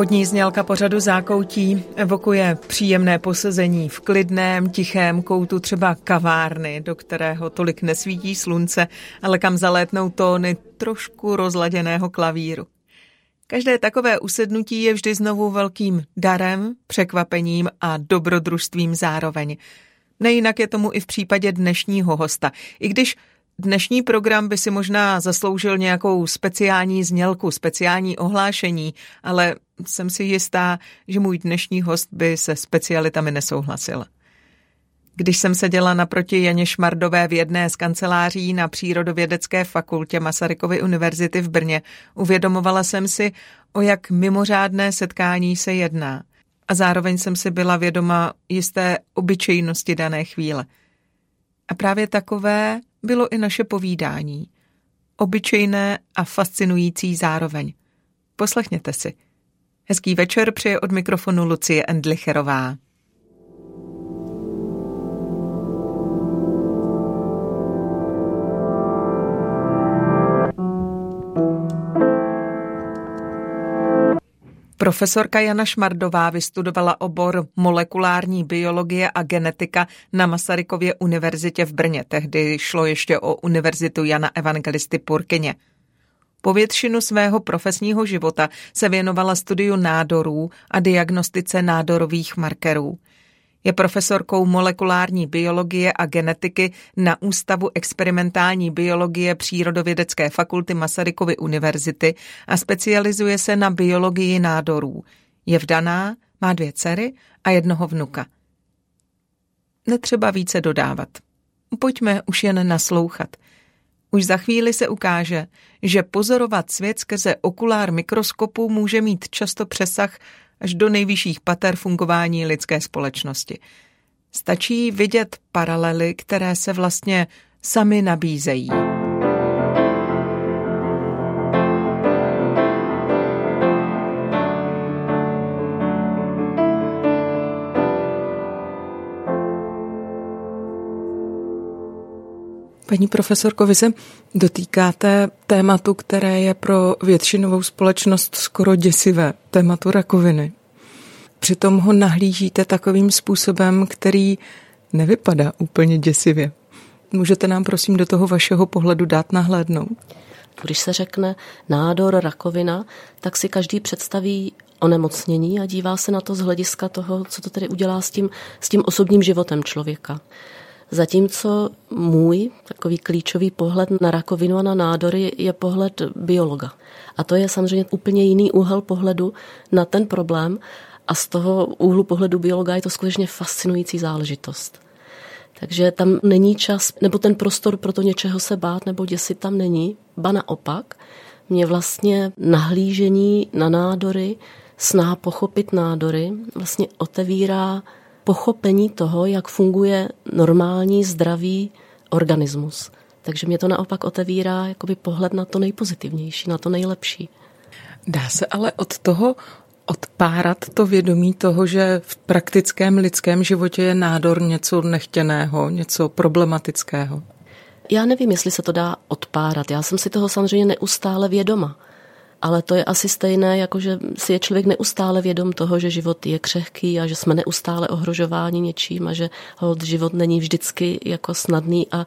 Úvodní znělka pořadu zákoutí evokuje příjemné posezení v klidném, tichém koutu třeba kavárny, do kterého tolik nesvítí slunce, ale kam zalétnou tóny trošku rozladěného klavíru. Každé takové usednutí je vždy znovu velkým darem, překvapením a dobrodružstvím zároveň. Nejinak je tomu i v případě dnešního hosta, i když Dnešní program by si možná zasloužil nějakou speciální znělku, speciální ohlášení, ale jsem si jistá, že můj dnešní host by se specialitami nesouhlasil. Když jsem seděla naproti Janě Šmardové v jedné z kanceláří na Přírodovědecké fakultě Masarykovy univerzity v Brně, uvědomovala jsem si, o jak mimořádné setkání se jedná. A zároveň jsem si byla vědoma jisté obyčejnosti dané chvíle. A právě takové bylo i naše povídání. Obyčejné a fascinující zároveň. Poslechněte si. Hezký večer přeje od mikrofonu Lucie Endlicherová. Profesorka Jana Šmardová vystudovala obor molekulární biologie a genetika na Masarykově univerzitě v Brně. Tehdy šlo ještě o univerzitu Jana Evangelisty Purkyně. Po většinu svého profesního života se věnovala studiu nádorů a diagnostice nádorových markerů. Je profesorkou molekulární biologie a genetiky na Ústavu experimentální biologie Přírodovědecké fakulty Masarykovy univerzity a specializuje se na biologii nádorů. Je vdaná, má dvě dcery a jednoho vnuka. Netřeba více dodávat. Pojďme už jen naslouchat. Už za chvíli se ukáže, že pozorovat svět skrze okulár mikroskopu může mít často přesah až do nejvyšších pater fungování lidské společnosti. Stačí vidět paralely, které se vlastně sami nabízejí. Paní profesorko, vy se dotýkáte tématu, které je pro většinovou společnost skoro děsivé, tématu rakoviny. Přitom ho nahlížíte takovým způsobem, který nevypadá úplně děsivě. Můžete nám prosím do toho vašeho pohledu dát nahlédnout? Když se řekne nádor, rakovina, tak si každý představí onemocnění a dívá se na to z hlediska toho, co to tedy udělá s tím, s tím osobním životem člověka. Zatímco můj takový klíčový pohled na rakovinu a na nádory je pohled biologa. A to je samozřejmě úplně jiný úhel pohledu na ten problém a z toho úhlu pohledu biologa je to skutečně fascinující záležitost. Takže tam není čas, nebo ten prostor pro to něčeho se bát nebo děsit tam není, ba naopak. Mě vlastně nahlížení na nádory, snaha pochopit nádory, vlastně otevírá pochopení toho, jak funguje normální, zdravý organismus. Takže mě to naopak otevírá jakoby pohled na to nejpozitivnější, na to nejlepší. Dá se ale od toho odpárat to vědomí toho, že v praktickém lidském životě je nádor něco nechtěného, něco problematického? Já nevím, jestli se to dá odpárat. Já jsem si toho samozřejmě neustále vědoma. Ale to je asi stejné, jako že si je člověk neustále vědom toho, že život je křehký a že jsme neustále ohrožováni něčím a že hold, život není vždycky jako snadný a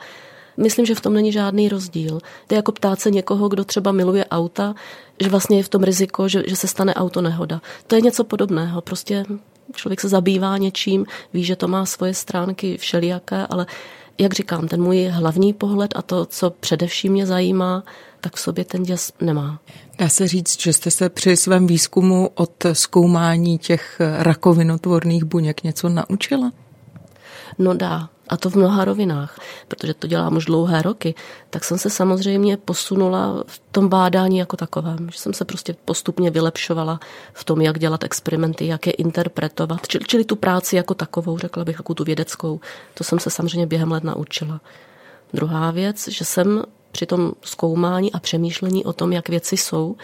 Myslím, že v tom není žádný rozdíl. To je jako ptát se někoho, kdo třeba miluje auta, že vlastně je v tom riziko, že, že se stane auto nehoda. To je něco podobného. Prostě člověk se zabývá něčím, ví, že to má svoje stránky všelijaké, ale jak říkám, ten můj hlavní pohled a to, co především mě zajímá, tak v sobě ten děs nemá. Dá se říct, že jste se při svém výzkumu od zkoumání těch rakovinotvorných buněk něco naučila? No dá, a to v mnoha rovinách, protože to dělám už dlouhé roky, tak jsem se samozřejmě posunula v tom bádání jako takovém, že jsem se prostě postupně vylepšovala v tom, jak dělat experimenty, jak je interpretovat, čili, čili tu práci jako takovou, řekla bych, jako tu vědeckou, to jsem se samozřejmě během let naučila. Druhá věc, že jsem při tom zkoumání a přemýšlení o tom, jak věci jsou,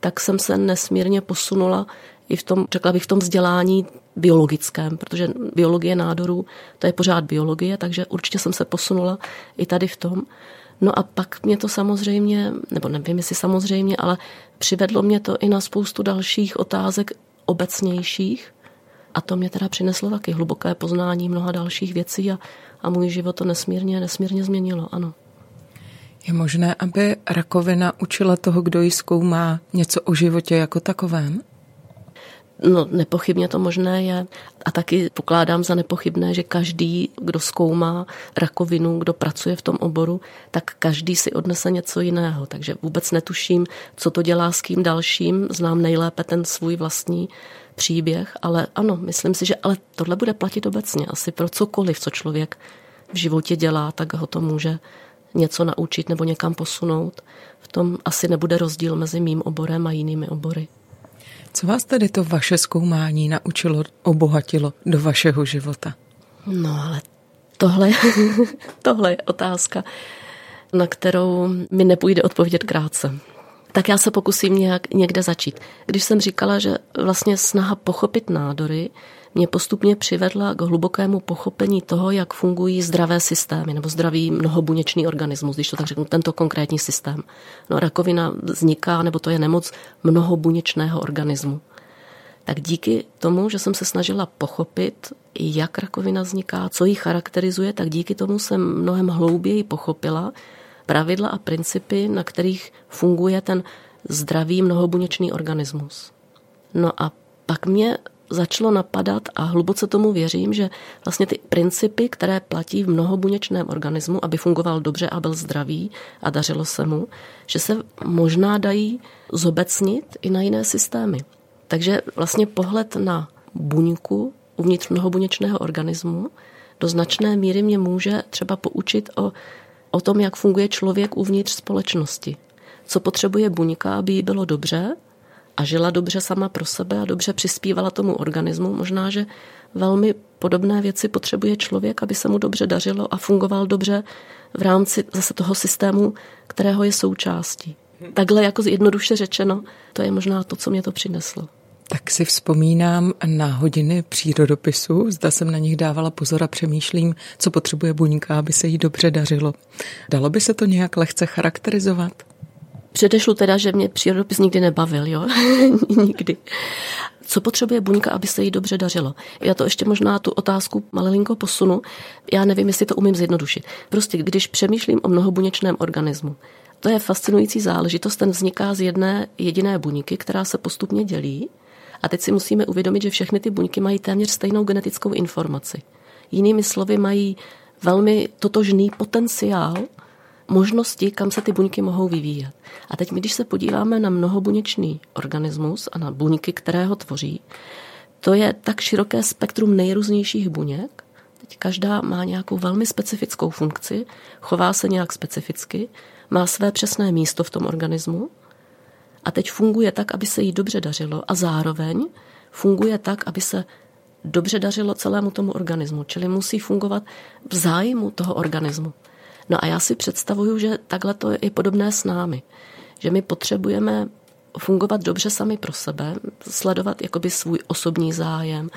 tak jsem se nesmírně posunula i v tom, řekla bych, v tom vzdělání biologickém, protože biologie nádorů, to je pořád biologie, takže určitě jsem se posunula i tady v tom. No a pak mě to samozřejmě, nebo nevím jestli samozřejmě, ale přivedlo mě to i na spoustu dalších otázek obecnějších. A to mě teda přineslo taky hluboké poznání mnoha dalších věcí a, a můj život to nesmírně, nesmírně změnilo, ano. Je možné, aby rakovina učila toho, kdo ji zkoumá, něco o životě jako takovém? No, nepochybně to možné je. A taky pokládám za nepochybné, že každý, kdo zkoumá rakovinu, kdo pracuje v tom oboru, tak každý si odnese něco jiného. Takže vůbec netuším, co to dělá s kým dalším. Znám nejlépe ten svůj vlastní příběh, ale ano, myslím si, že ale tohle bude platit obecně. Asi pro cokoliv, co člověk v životě dělá, tak ho to může něco naučit nebo někam posunout. V tom asi nebude rozdíl mezi mým oborem a jinými obory. Co vás tedy to vaše zkoumání naučilo, obohatilo do vašeho života? No ale tohle, tohle je otázka, na kterou mi nepůjde odpovědět krátce. Tak já se pokusím nějak někde začít. Když jsem říkala, že vlastně snaha pochopit nádory mě postupně přivedla k hlubokému pochopení toho, jak fungují zdravé systémy nebo zdravý mnohobuněčný organismus, když to tak řeknu, tento konkrétní systém. No, rakovina vzniká, nebo to je nemoc mnohobuněčného organismu. Tak díky tomu, že jsem se snažila pochopit, jak rakovina vzniká, co ji charakterizuje, tak díky tomu jsem mnohem hlouběji pochopila pravidla a principy, na kterých funguje ten zdravý mnohobuněčný organismus. No a pak mě začalo napadat a hluboce tomu věřím, že vlastně ty principy, které platí v mnohobuněčném organismu, aby fungoval dobře a byl zdravý a dařilo se mu, že se možná dají zobecnit i na jiné systémy. Takže vlastně pohled na buňku uvnitř mnohobuněčného organismu do značné míry mě může třeba poučit o, o tom, jak funguje člověk uvnitř společnosti. Co potřebuje buňka, aby jí bylo dobře a žila dobře sama pro sebe a dobře přispívala tomu organismu. Možná, že velmi podobné věci potřebuje člověk, aby se mu dobře dařilo a fungoval dobře v rámci zase toho systému, kterého je součástí. Takhle jako jednoduše řečeno, to je možná to, co mě to přineslo. Tak si vzpomínám na hodiny přírodopisu, zda jsem na nich dávala pozor a přemýšlím, co potřebuje buňka, aby se jí dobře dařilo. Dalo by se to nějak lehce charakterizovat? Předešlu teda, že mě přírodopis nikdy nebavil, jo? nikdy. Co potřebuje buňka, aby se jí dobře dařilo? Já to ještě možná tu otázku malinko posunu. Já nevím, jestli to umím zjednodušit. Prostě když přemýšlím o mnohobuněčném organismu, to je fascinující záležitost, ten vzniká z jedné jediné buňky, která se postupně dělí. A teď si musíme uvědomit, že všechny ty buňky mají téměř stejnou genetickou informaci. Jinými slovy mají velmi totožný potenciál možnosti, kam se ty buňky mohou vyvíjet. A teď když se podíváme na mnohobuněčný organismus a na buňky, které ho tvoří, to je tak široké spektrum nejrůznějších buněk. Teď každá má nějakou velmi specifickou funkci, chová se nějak specificky, má své přesné místo v tom organismu a teď funguje tak, aby se jí dobře dařilo a zároveň funguje tak, aby se dobře dařilo celému tomu organismu, čili musí fungovat v zájmu toho organismu. No a já si představuju, že takhle to je podobné s námi. Že my potřebujeme fungovat dobře sami pro sebe, sledovat jakoby svůj osobní zájem,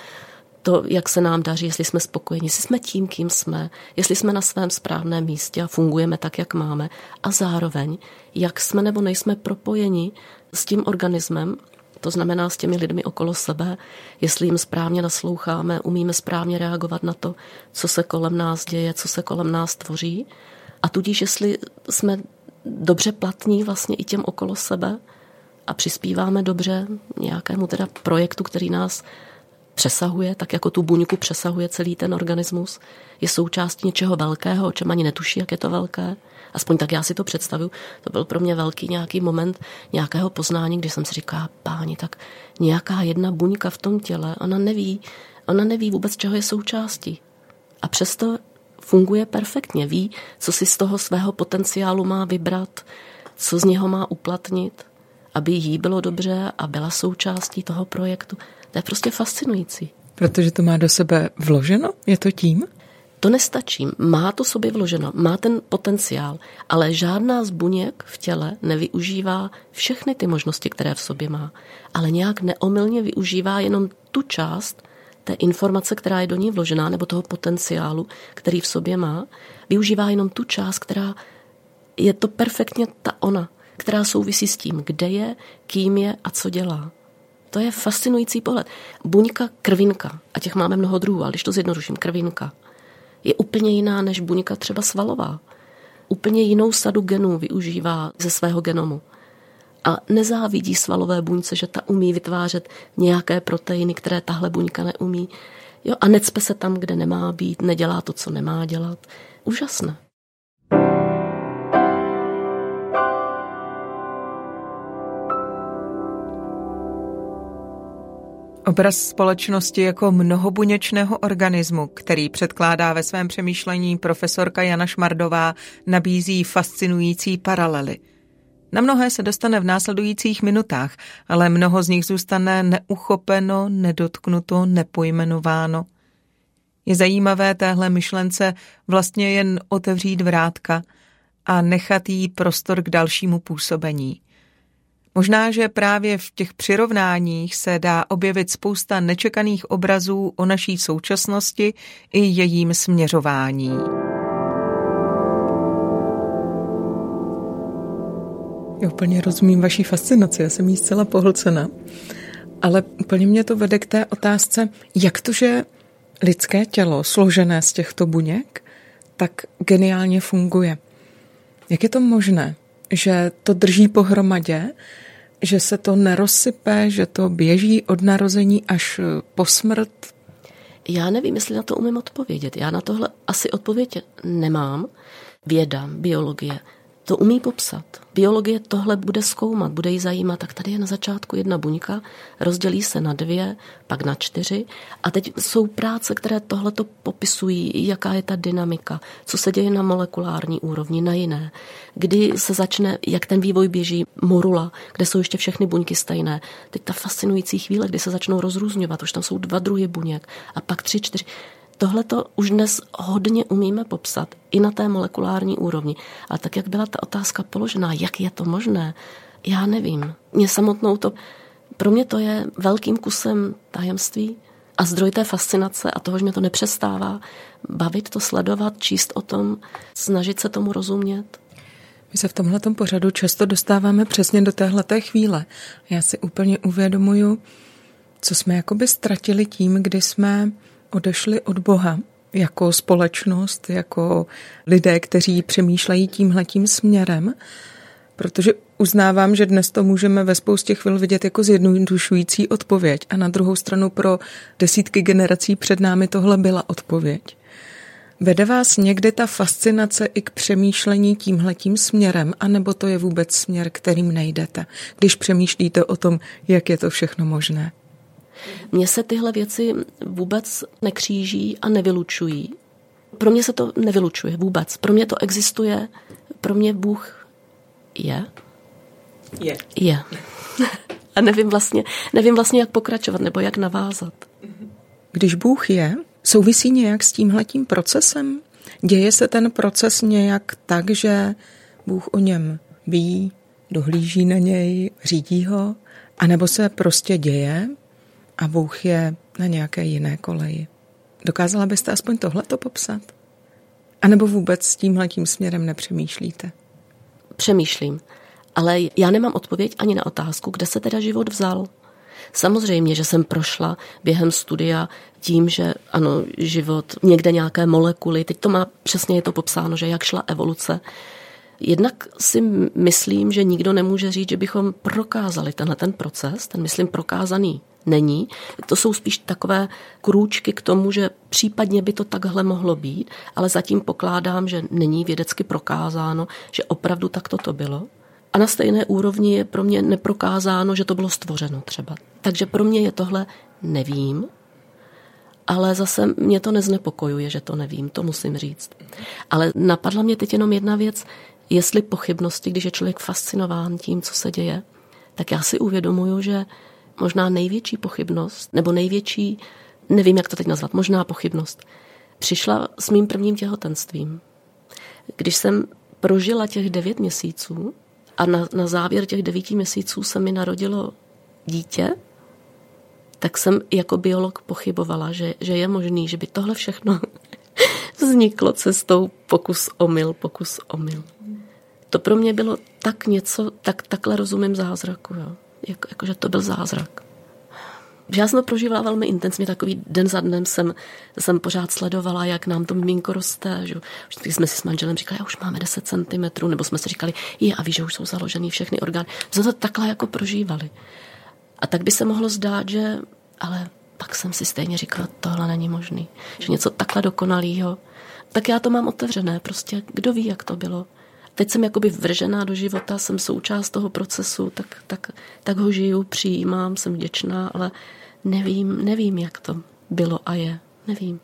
to, jak se nám daří, jestli jsme spokojeni, jestli jsme tím, kým jsme, jestli jsme na svém správném místě a fungujeme tak, jak máme a zároveň, jak jsme nebo nejsme propojeni s tím organismem, to znamená s těmi lidmi okolo sebe, jestli jim správně nasloucháme, umíme správně reagovat na to, co se kolem nás děje, co se kolem nás tvoří a tudíž, jestli jsme dobře platní vlastně i těm okolo sebe a přispíváme dobře nějakému teda projektu, který nás přesahuje, tak jako tu buňku přesahuje celý ten organismus, je součástí něčeho velkého, o čem ani netuší, jak je to velké. Aspoň tak já si to představuju. To byl pro mě velký nějaký moment nějakého poznání, kdy jsem si říká, páni, tak nějaká jedna buňka v tom těle, ona neví, ona neví vůbec, čeho je součástí. A přesto funguje perfektně, ví, co si z toho svého potenciálu má vybrat, co z něho má uplatnit, aby jí bylo dobře a byla součástí toho projektu. To je prostě fascinující. Protože to má do sebe vloženo? Je to tím? To nestačí. Má to sobě vloženo, má ten potenciál, ale žádná z buněk v těle nevyužívá všechny ty možnosti, které v sobě má, ale nějak neomylně využívá jenom tu část, té informace, která je do ní vložená, nebo toho potenciálu, který v sobě má, využívá jenom tu část, která je to perfektně ta ona, která souvisí s tím, kde je, kým je a co dělá. To je fascinující pohled. Buňka krvinka, a těch máme mnoho druhů, ale když to zjednoduším, krvinka, je úplně jiná než buňka třeba svalová. Úplně jinou sadu genů využívá ze svého genomu. A nezávidí svalové buňce, že ta umí vytvářet nějaké proteiny, které tahle buňka neumí. Jo, a necpe se tam, kde nemá být, nedělá to, co nemá dělat. Úžasné. Obraz společnosti jako mnohobuněčného organismu, který předkládá ve svém přemýšlení profesorka Jana Šmardová, nabízí fascinující paralely. Na mnohé se dostane v následujících minutách, ale mnoho z nich zůstane neuchopeno, nedotknuto, nepojmenováno. Je zajímavé téhle myšlence vlastně jen otevřít vrátka a nechat jí prostor k dalšímu působení. Možná, že právě v těch přirovnáních se dá objevit spousta nečekaných obrazů o naší současnosti i jejím směřování. Já úplně rozumím vaší fascinaci, já jsem jí zcela pohlcena. Ale úplně mě to vede k té otázce, jak to, že lidské tělo, složené z těchto buněk, tak geniálně funguje. Jak je to možné, že to drží pohromadě že se to nerozsype, že to běží od narození až po smrt? Já nevím, jestli na to umím odpovědět. Já na tohle asi odpověď nemám. Věda, biologie to umí popsat. Biologie tohle bude zkoumat, bude jí zajímat. Tak tady je na začátku jedna buňka, rozdělí se na dvě, pak na čtyři. A teď jsou práce, které tohle to popisují, jaká je ta dynamika, co se děje na molekulární úrovni, na jiné. Kdy se začne, jak ten vývoj běží, morula, kde jsou ještě všechny buňky stejné. Teď ta fascinující chvíle, kdy se začnou rozrůzňovat, už tam jsou dva druhy buněk a pak tři, čtyři. Tohle to už dnes hodně umíme popsat i na té molekulární úrovni. A tak, jak byla ta otázka položená, jak je to možné, já nevím. Mě samotnou to, pro mě to je velkým kusem tajemství a zdroj té fascinace a toho, že mě to nepřestává bavit, to sledovat, číst o tom, snažit se tomu rozumět. My se v tomhle pořadu často dostáváme přesně do téhleté chvíle. Já si úplně uvědomuju, co jsme jakoby ztratili tím, kdy jsme odešli od Boha jako společnost, jako lidé, kteří přemýšlejí tímhletím směrem, protože uznávám, že dnes to můžeme ve spoustě chvil vidět jako zjednodušující odpověď a na druhou stranu pro desítky generací před námi tohle byla odpověď. Vede vás někdy ta fascinace i k přemýšlení tímhletím směrem, anebo to je vůbec směr, kterým nejdete, když přemýšlíte o tom, jak je to všechno možné? Mně se tyhle věci vůbec nekříží a nevylučují. Pro mě se to nevylučuje vůbec. Pro mě to existuje. Pro mě Bůh je. Je. Je. A nevím vlastně, nevím vlastně, jak pokračovat nebo jak navázat. Když Bůh je, souvisí nějak s tímhletím procesem? Děje se ten proces nějak tak, že Bůh o něm ví, dohlíží na něj, řídí ho? A nebo se prostě děje a Bůh je na nějaké jiné koleji. Dokázala byste aspoň tohleto popsat? A nebo vůbec s tímhletím směrem nepřemýšlíte? Přemýšlím, ale já nemám odpověď ani na otázku, kde se teda život vzal. Samozřejmě, že jsem prošla během studia tím, že ano, život, někde nějaké molekuly, teď to má přesně je to popsáno, že jak šla evoluce. Jednak si myslím, že nikdo nemůže říct, že bychom prokázali tenhle ten proces, ten myslím prokázaný není. To jsou spíš takové krůčky k tomu, že případně by to takhle mohlo být, ale zatím pokládám, že není vědecky prokázáno, že opravdu tak to bylo. A na stejné úrovni je pro mě neprokázáno, že to bylo stvořeno třeba. Takže pro mě je tohle nevím, ale zase mě to neznepokojuje, že to nevím, to musím říct. Ale napadla mě teď jenom jedna věc, jestli pochybnosti, když je člověk fascinován tím, co se děje, tak já si uvědomuju, že možná největší pochybnost, nebo největší, nevím, jak to teď nazvat, možná pochybnost, přišla s mým prvním těhotenstvím. Když jsem prožila těch devět měsíců a na, na závěr těch devíti měsíců se mi narodilo dítě, tak jsem jako biolog pochybovala, že, že je možný, že by tohle všechno vzniklo cestou pokus omyl, pokus omyl. To pro mě bylo tak něco, tak takhle rozumím zázraku, jo. Jak, jakože to byl zázrak. Já jsem to prožívala velmi intenzivně, takový den za dnem jsem, jsem pořád sledovala, jak nám to miminko roste. Že? Vždycky jsme si s manželem říkali, já už máme 10 cm, nebo jsme si říkali, je, a víš, že už jsou založený všechny orgány. Jsme to takhle jako prožívali. A tak by se mohlo zdát, že, ale pak jsem si stejně říkala, tohle není možný. Že něco takhle dokonalého. Tak já to mám otevřené, prostě kdo ví, jak to bylo. Teď jsem jakoby vržená do života, jsem součást toho procesu, tak, tak, tak ho žiju, přijímám, jsem vděčná, ale nevím, nevím, jak to bylo a je. Nevím.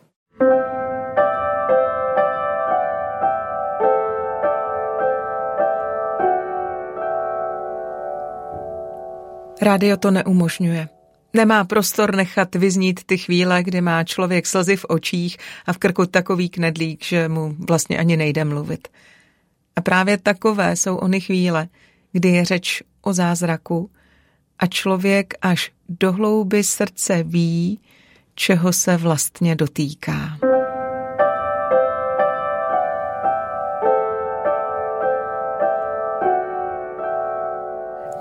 Rádio to neumožňuje. Nemá prostor nechat vyznít ty chvíle, kdy má člověk slzy v očích a v krku takový knedlík, že mu vlastně ani nejde mluvit. A právě takové jsou ony chvíle, kdy je řeč o zázraku a člověk až do hlouby srdce ví, čeho se vlastně dotýká.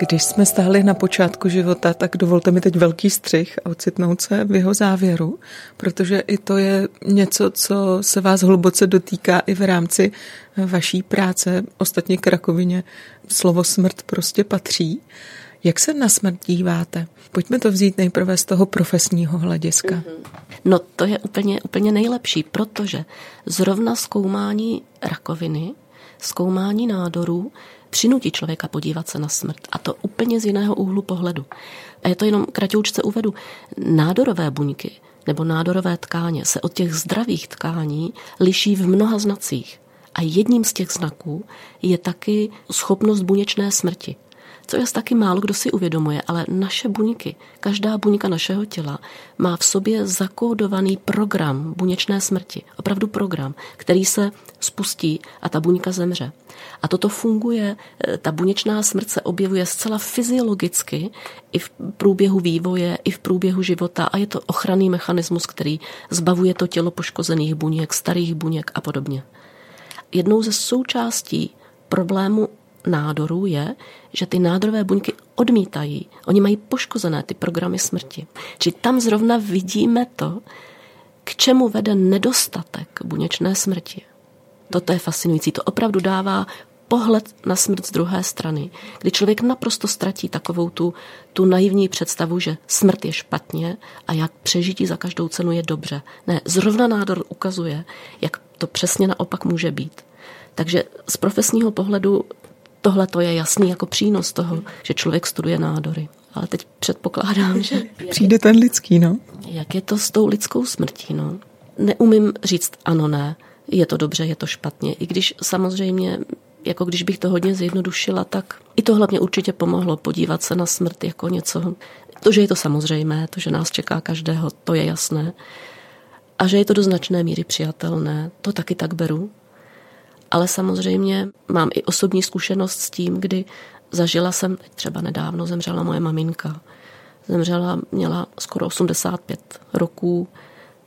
Když jsme stáli na počátku života, tak dovolte mi teď velký střih a ocitnout se v jeho závěru, protože i to je něco, co se vás hluboce dotýká i v rámci vaší práce. Ostatně k rakovině slovo smrt prostě patří. Jak se na smrt díváte? Pojďme to vzít nejprve z toho profesního hlediska. Mm-hmm. No to je úplně, úplně nejlepší, protože zrovna zkoumání rakoviny, zkoumání nádorů přinutí člověka podívat se na smrt. A to úplně z jiného úhlu pohledu. A je to jenom kratoučce uvedu. Nádorové buňky nebo nádorové tkáně se od těch zdravých tkání liší v mnoha znacích. A jedním z těch znaků je taky schopnost buněčné smrti co je taky málo kdo si uvědomuje, ale naše buňky, každá buňka našeho těla má v sobě zakódovaný program buněčné smrti. Opravdu program, který se spustí a ta buňka zemře. A toto funguje, eh, ta buněčná smrt se objevuje zcela fyziologicky i v průběhu vývoje, i v průběhu života a je to ochranný mechanismus, který zbavuje to tělo poškozených buněk, starých buněk a podobně. Jednou ze součástí problému nádorů je, že ty nádorové buňky odmítají. Oni mají poškozené ty programy smrti. Či tam zrovna vidíme to, k čemu vede nedostatek buněčné smrti. Toto je fascinující. To opravdu dává pohled na smrt z druhé strany, kdy člověk naprosto ztratí takovou tu, tu naivní představu, že smrt je špatně a jak přežití za každou cenu je dobře. Ne, zrovna nádor ukazuje, jak to přesně naopak může být. Takže z profesního pohledu tohle to je jasný jako přínos toho, že člověk studuje nádory. Ale teď předpokládám, že... Přijde ten lidský, no. Jak je to s tou lidskou smrtí, no? Neumím říct ano, ne, je to dobře, je to špatně. I když samozřejmě, jako když bych to hodně zjednodušila, tak i tohle mě určitě pomohlo podívat se na smrt jako něco. To, že je to samozřejmé, to, že nás čeká každého, to je jasné. A že je to do značné míry přijatelné, to taky tak beru ale samozřejmě mám i osobní zkušenost s tím, kdy zažila jsem, třeba nedávno zemřela moje maminka. Zemřela, měla skoro 85 roků,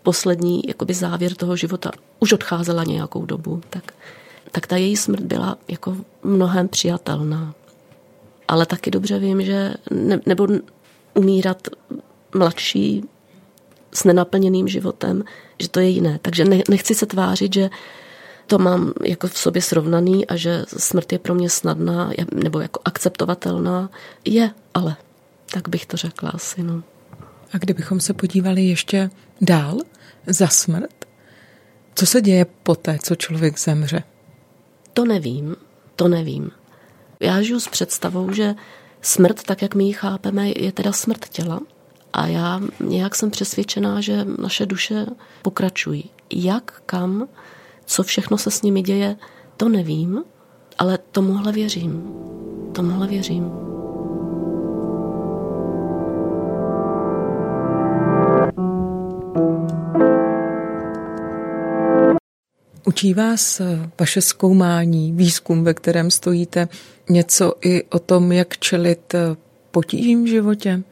poslední jakoby závěr toho života už odcházela nějakou dobu, tak, tak ta její smrt byla jako mnohem přijatelná. Ale taky dobře vím, že ne, nebo umírat mladší s nenaplněným životem, že to je jiné. Takže ne, nechci se tvářit, že to mám jako v sobě srovnaný a že smrt je pro mě snadná nebo jako akceptovatelná. Je, ale tak bych to řekla asi. No. A kdybychom se podívali ještě dál za smrt, co se děje poté, co člověk zemře? To nevím, to nevím. Já žiju s představou, že smrt, tak jak my ji chápeme, je teda smrt těla. A já nějak jsem přesvědčená, že naše duše pokračují. Jak, kam, co všechno se s nimi děje, to nevím, ale tomuhle věřím. Tomuhle věřím. Učí vás eh, vaše zkoumání, výzkum, ve kterém stojíte, něco i o tom, jak čelit eh, potížím v životě?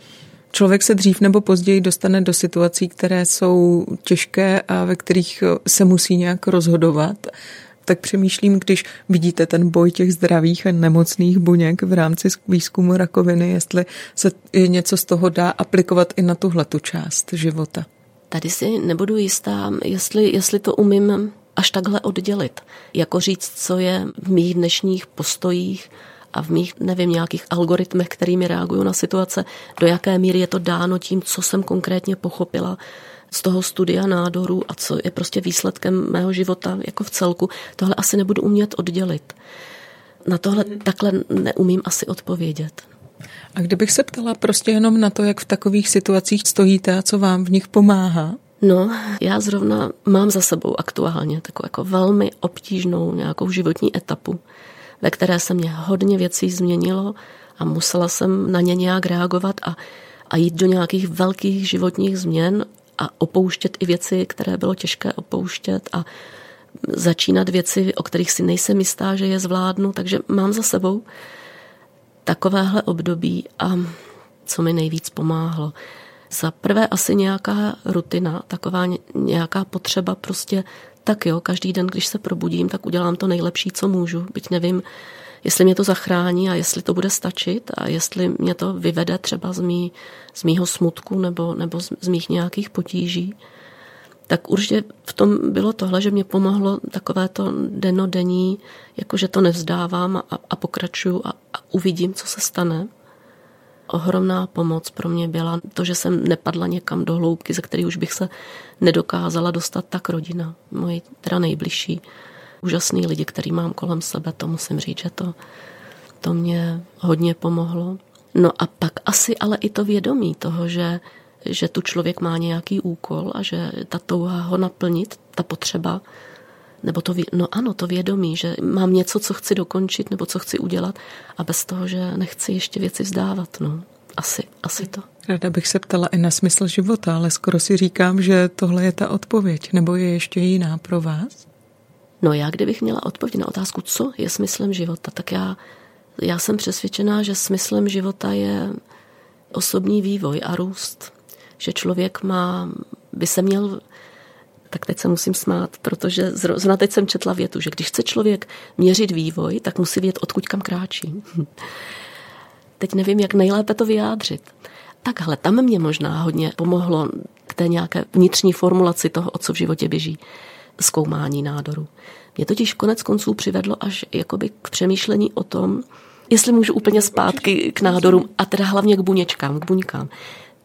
Člověk se dřív nebo později dostane do situací, které jsou těžké a ve kterých se musí nějak rozhodovat. tak přemýšlím, když vidíte ten boj těch zdravých a nemocných buněk v rámci výzkumu rakoviny, jestli se něco z toho dá aplikovat i na tuhle tu část života. Tady si nebudu jistá, jestli, jestli to umím až takhle oddělit. Jako říct, co je v mých dnešních postojích a v mých, nevím, nějakých algoritmech, kterými reaguju na situace, do jaké míry je to dáno tím, co jsem konkrétně pochopila z toho studia nádoru a co je prostě výsledkem mého života jako v celku, tohle asi nebudu umět oddělit. Na tohle takhle neumím asi odpovědět. A kdybych se ptala prostě jenom na to, jak v takových situacích stojíte a co vám v nich pomáhá? No, já zrovna mám za sebou aktuálně takovou jako velmi obtížnou nějakou životní etapu, ve které se mě hodně věcí změnilo a musela jsem na ně nějak reagovat a, a jít do nějakých velkých životních změn a opouštět i věci, které bylo těžké opouštět a začínat věci, o kterých si nejsem jistá, že je zvládnu, takže mám za sebou takovéhle období a co mi nejvíc pomáhlo. Za prvé asi nějaká rutina, taková nějaká potřeba prostě tak jo, každý den, když se probudím, tak udělám to nejlepší, co můžu, byť nevím, jestli mě to zachrání a jestli to bude stačit a jestli mě to vyvede třeba z, mý, z mýho smutku nebo, nebo z, z mých nějakých potíží. Tak určitě v tom bylo tohle, že mě pomohlo takové to denodenní, jakože to nevzdávám a, a pokračuju a, a uvidím, co se stane. Ohromná pomoc pro mě byla to, že jsem nepadla někam do hloubky, ze které už bych se nedokázala dostat, tak rodina, moji teda nejbližší úžasný lidi, který mám kolem sebe, to musím říct, že to, to mě hodně pomohlo. No a pak asi ale i to vědomí toho, že, že tu člověk má nějaký úkol a že ta touha ho naplnit, ta potřeba, nebo to, no ano, to vědomí, že mám něco, co chci dokončit nebo co chci udělat a bez toho, že nechci ještě věci vzdávat, no. Asi, asi to. Rada bych se ptala i na smysl života, ale skoro si říkám, že tohle je ta odpověď, nebo je ještě jiná pro vás? No já, kdybych měla odpověď na otázku, co je smyslem života, tak já, já jsem přesvědčená, že smyslem života je osobní vývoj a růst. Že člověk má, by se měl tak teď se musím smát, protože zrovna teď jsem četla větu, že když chce člověk měřit vývoj, tak musí vědět, odkud kam kráčí. teď nevím, jak nejlépe to vyjádřit. Takhle, tam mě možná hodně pomohlo k té nějaké vnitřní formulaci toho, o co v životě běží zkoumání nádoru. Mě totiž konec konců přivedlo až jakoby k přemýšlení o tom, jestli můžu úplně zpátky k nádorům a teda hlavně k buněčkám, k buňkám.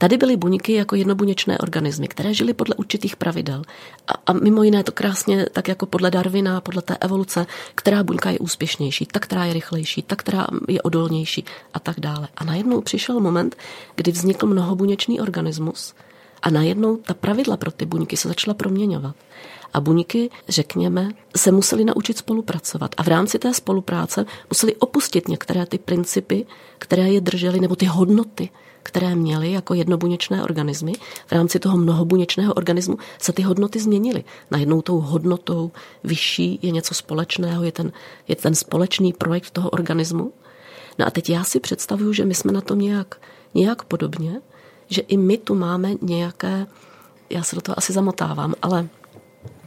Tady byly buňky jako jednobuněčné organismy, které žily podle určitých pravidel. A, a mimo jiné to krásně, tak jako podle Darwina, podle té evoluce, která buňka je úspěšnější, ta, která je rychlejší, ta, která je odolnější a tak dále. A najednou přišel moment, kdy vznikl mnohobuněčný organismus a najednou ta pravidla pro ty buňky se začala proměňovat. A buňky, řekněme, se museli naučit spolupracovat. A v rámci té spolupráce museli opustit některé ty principy, které je držely, nebo ty hodnoty, které měly jako jednobuněčné organismy. V rámci toho mnohobuněčného organismu se ty hodnoty změnily. Najednou tou hodnotou vyšší je něco společného, je ten, je ten společný projekt toho organismu. No a teď já si představuju, že my jsme na tom nějak, nějak podobně, že i my tu máme nějaké, já se do toho asi zamotávám, ale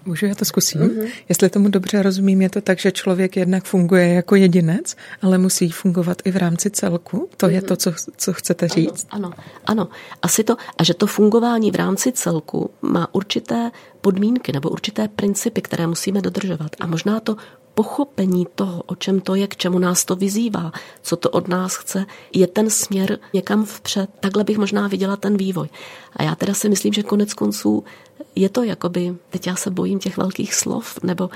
Můžu, já to zkusím. Mm-hmm. Jestli tomu dobře rozumím, je to tak, že člověk jednak funguje jako jedinec, ale musí fungovat i v rámci celku. To mm-hmm. je to, co, co chcete říct. Ano, ano, ano. Asi to, a že to fungování v rámci celku má určité podmínky nebo určité principy, které musíme dodržovat. A možná to pochopení toho, o čem to je, k čemu nás to vyzývá, co to od nás chce, je ten směr někam vpřed. Takhle bych možná viděla ten vývoj. A já teda si myslím, že konec konců je to jakoby, teď já se bojím těch velkých slov, nebo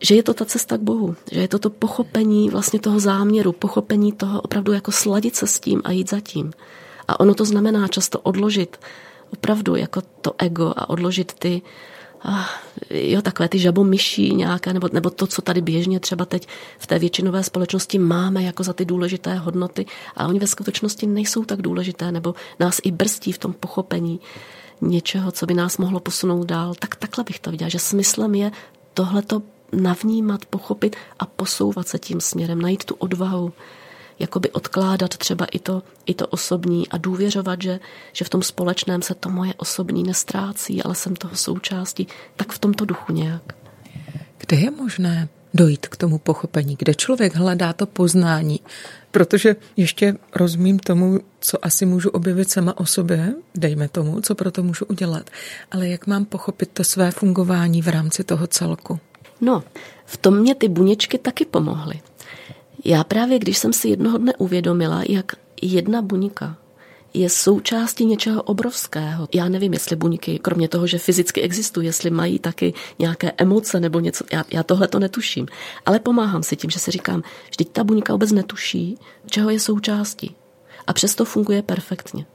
že je to ta cesta k Bohu, že je to to pochopení vlastně toho záměru, pochopení toho opravdu jako sladit se s tím a jít za tím. A ono to znamená často odložit opravdu jako to ego a odložit ty ah, jo, takové ty žabomyší nějaké, nebo, nebo to, co tady běžně třeba teď v té většinové společnosti máme jako za ty důležité hodnoty, a oni ve skutečnosti nejsou tak důležité, nebo nás i brzdí v tom pochopení něčeho, co by nás mohlo posunout dál. Tak takhle bych to viděla, že smyslem je tohleto navnímat, pochopit a posouvat se tím směrem, najít tu odvahu, jakoby odkládat třeba i to, i to osobní a důvěřovat, že, že v tom společném se to moje osobní nestrácí, ale jsem toho součástí, tak v tomto duchu nějak. Kde je možné dojít k tomu pochopení, kde člověk hledá to poznání? Protože ještě rozumím tomu, co asi můžu objevit sama o sobě, dejme tomu, co pro to můžu udělat, ale jak mám pochopit to své fungování v rámci toho celku? No, v tom mě ty buněčky taky pomohly. Já právě, když jsem si jednoho dne uvědomila, jak jedna buňka je součástí něčeho obrovského. Já nevím, jestli buňky, kromě toho, že fyzicky existují, jestli mají taky nějaké emoce nebo něco, já, já tohle to netuším. Ale pomáhám si tím, že si říkám, vždyť ta buňka vůbec netuší, čeho je součástí. A přesto funguje perfektně.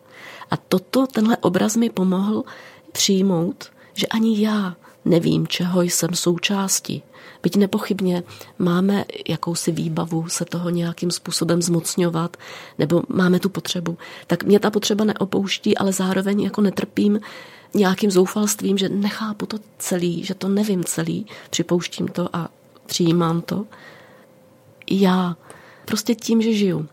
A toto, tenhle obraz mi pomohl přijmout, že ani já nevím, čeho jsem součástí. Byť nepochybně máme jakousi výbavu se toho nějakým způsobem zmocňovat, nebo máme tu potřebu, tak mě ta potřeba neopouští, ale zároveň jako netrpím nějakým zoufalstvím, že nechápu to celý, že to nevím celý, připouštím to a přijímám to. Já prostě tím, že žiju,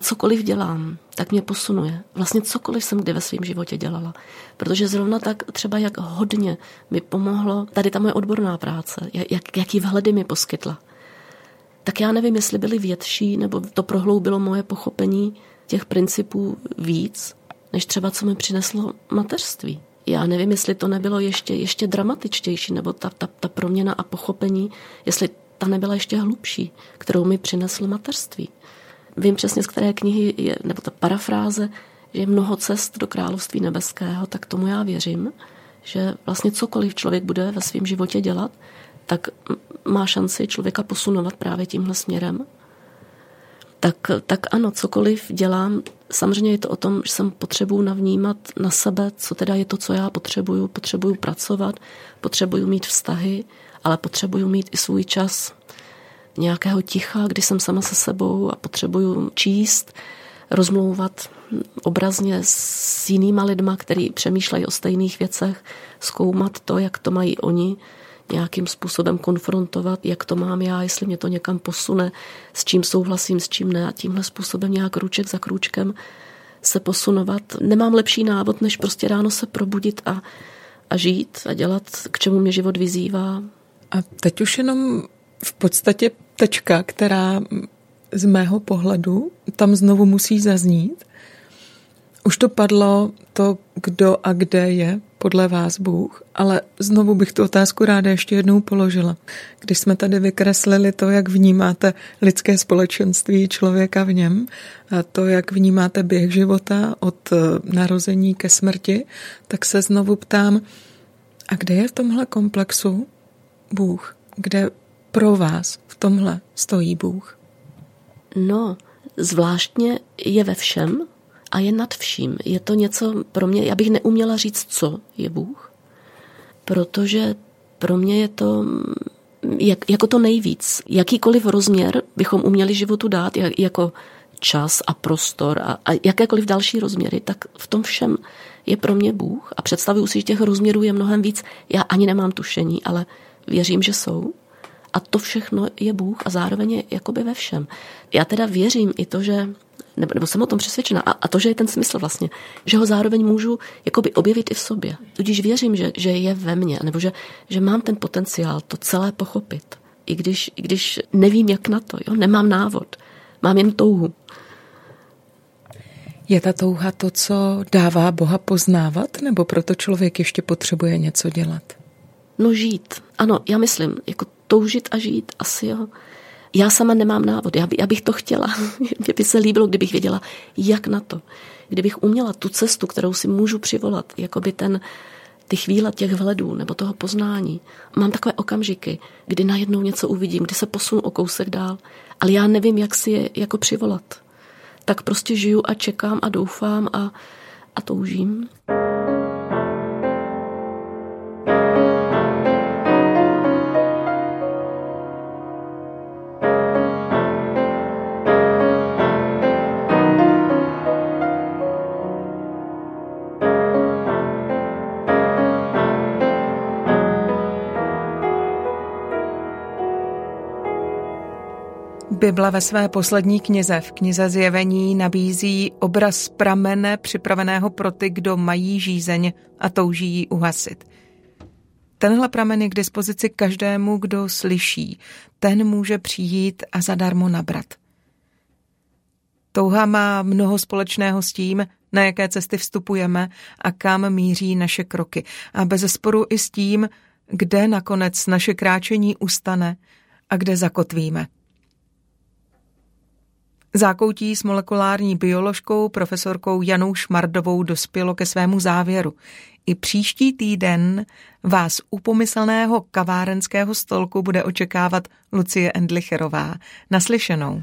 cokoliv dělám, tak mě posunuje. Vlastně cokoliv jsem kdy ve svém životě dělala. Protože zrovna tak třeba jak hodně mi pomohlo tady ta moje odborná práce, jak, jaký vhledy mi poskytla. Tak já nevím, jestli byly větší, nebo to prohloubilo moje pochopení těch principů víc, než třeba co mi přineslo mateřství. Já nevím, jestli to nebylo ještě, ještě dramatičtější, nebo ta, ta, ta proměna a pochopení, jestli ta nebyla ještě hlubší, kterou mi přineslo mateřství vím přesně, z které knihy je, nebo ta parafráze, že je mnoho cest do království nebeského, tak tomu já věřím, že vlastně cokoliv člověk bude ve svém životě dělat, tak má šanci člověka posunovat právě tímhle směrem. Tak, tak ano, cokoliv dělám, samozřejmě je to o tom, že jsem potřebuju navnímat na sebe, co teda je to, co já potřebuju. Potřebuju pracovat, potřebuju mít vztahy, ale potřebuju mít i svůj čas nějakého ticha, kdy jsem sama se sebou a potřebuju číst, rozmlouvat obrazně s jinýma lidma, kteří přemýšlejí o stejných věcech, zkoumat to, jak to mají oni, nějakým způsobem konfrontovat, jak to mám já, jestli mě to někam posune, s čím souhlasím, s čím ne a tímhle způsobem nějak ruček za krůčkem se posunovat. Nemám lepší návod, než prostě ráno se probudit a, a žít a dělat, k čemu mě život vyzývá. A teď už jenom v podstatě tečka, která z mého pohledu tam znovu musí zaznít. Už to padlo to, kdo a kde je podle vás Bůh, ale znovu bych tu otázku ráda ještě jednou položila. Když jsme tady vykreslili to, jak vnímáte lidské společenství člověka v něm, a to, jak vnímáte běh života od eh, narození ke smrti, tak se znovu ptám, a kde je v tomhle komplexu Bůh? Kde pro vás v tomhle stojí Bůh? No, zvláštně je ve všem a je nad vším. Je to něco pro mě, já bych neuměla říct, co je Bůh, protože pro mě je to jak, jako to nejvíc. Jakýkoliv rozměr bychom uměli životu dát, jak, jako čas a prostor a, a jakékoliv další rozměry, tak v tom všem je pro mě Bůh a představuju si, že těch rozměrů je mnohem víc. Já ani nemám tušení, ale věřím, že jsou. A to všechno je Bůh a zároveň je jakoby ve všem. Já teda věřím i to, že nebo, nebo jsem o tom přesvědčena. A, a to, že je ten smysl vlastně, že ho zároveň můžu jakoby objevit i v sobě. Tudíž věřím, že, že je ve mně, nebo že, že mám ten potenciál to celé pochopit. I když, i když nevím, jak na to, jo? nemám návod, mám jen touhu. Je ta touha to, co dává Boha poznávat, nebo proto člověk ještě potřebuje něco dělat? No žít. Ano, já myslím, jako toužit a žít, asi jo. Já sama nemám návod, já, by, já bych to chtěla. Mně by se líbilo, kdybych věděla, jak na to. Kdybych uměla tu cestu, kterou si můžu přivolat, jako by ten, ty chvíle těch vhledů nebo toho poznání. Mám takové okamžiky, kdy najednou něco uvidím, kdy se posunu o kousek dál, ale já nevím, jak si je jako přivolat. Tak prostě žiju a čekám a doufám a, a toužím. Bible ve své poslední knize, v knize Zjevení, nabízí obraz pramene připraveného pro ty, kdo mají žízeň a touží ji uhasit. Tenhle pramen je k dispozici každému, kdo slyší. Ten může přijít a zadarmo nabrat. Touha má mnoho společného s tím, na jaké cesty vstupujeme a kam míří naše kroky. A bez sporu i s tím, kde nakonec naše kráčení ustane a kde zakotvíme. Zákoutí s molekulární bioložkou profesorkou Janou Šmardovou dospělo ke svému závěru. I příští týden vás u pomyslného kavárenského stolku bude očekávat Lucie Endlicherová. Naslyšenou.